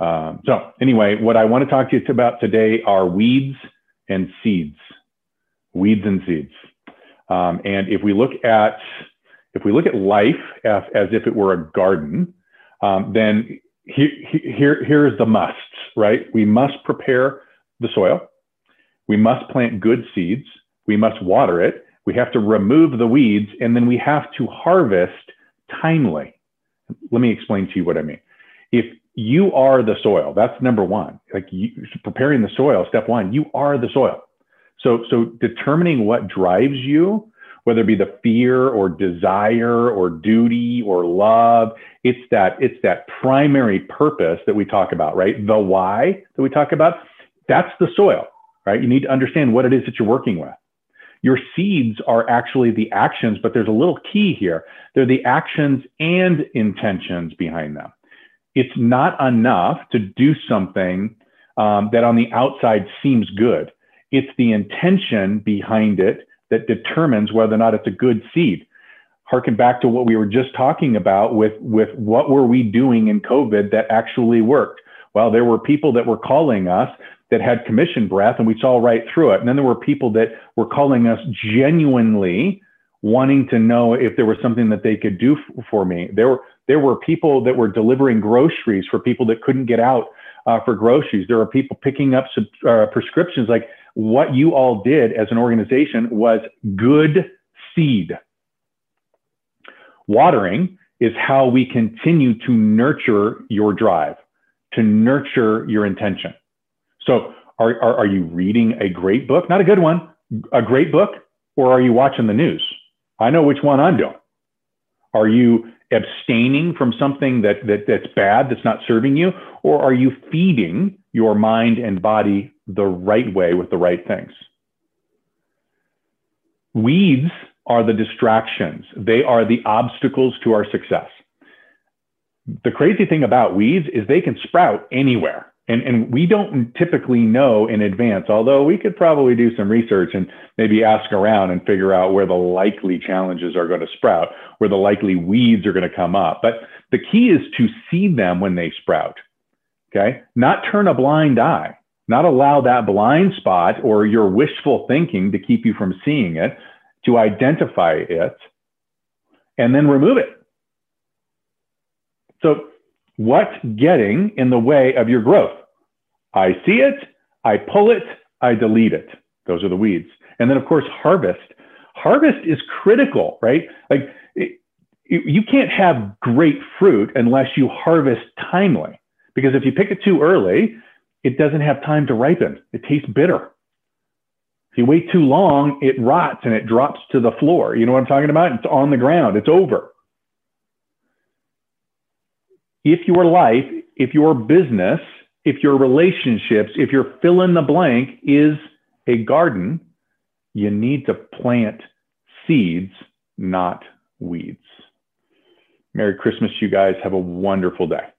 Um, so anyway, what I want to talk to you about today are weeds and seeds, weeds and seeds. Um, and if we look at if we look at life as, as if it were a garden, um, then here, here, here's the musts, right? We must prepare the soil. We must plant good seeds. We must water it. We have to remove the weeds, and then we have to harvest timely. Let me explain to you what I mean. If you are the soil, that's number one. Like you, preparing the soil, step one, you are the soil. So, so determining what drives you, whether it be the fear or desire or duty or love, it's that it's that primary purpose that we talk about, right? The why that we talk about. That's the soil, right? You need to understand what it is that you're working with. Your seeds are actually the actions, but there's a little key here. They're the actions and intentions behind them. It's not enough to do something um, that on the outside seems good. It's the intention behind it that determines whether or not it's a good seed. Harken back to what we were just talking about with, with what were we doing in COVID that actually worked? Well, there were people that were calling us that had commission breath and we saw right through it. And then there were people that were calling us genuinely wanting to know if there was something that they could do for me. There were, there were people that were delivering groceries for people that couldn't get out uh, for groceries. There were people picking up sub, uh, prescriptions. Like what you all did as an organization was good seed. Watering is how we continue to nurture your drive, to nurture your intention. So, are, are, are you reading a great book? Not a good one, a great book, or are you watching the news? I know which one I'm doing. Are you abstaining from something that, that that's bad, that's not serving you, or are you feeding your mind and body the right way with the right things? Weeds are the distractions. They are the obstacles to our success. The crazy thing about weeds is they can sprout anywhere and, and we don't typically know in advance, although we could probably do some research and maybe ask around and figure out where the likely challenges are going to sprout, where the likely weeds are going to come up. But the key is to see them when they sprout, okay? Not turn a blind eye, not allow that blind spot or your wishful thinking to keep you from seeing it, to identify it, and then remove it. So What's getting in the way of your growth? I see it, I pull it, I delete it. Those are the weeds. And then, of course, harvest. Harvest is critical, right? Like it, you can't have great fruit unless you harvest timely. Because if you pick it too early, it doesn't have time to ripen. It tastes bitter. If you wait too long, it rots and it drops to the floor. You know what I'm talking about? It's on the ground. It's over if your life, if your business, if your relationships, if your fill in the blank is a garden, you need to plant seeds, not weeds. Merry Christmas, you guys. Have a wonderful day.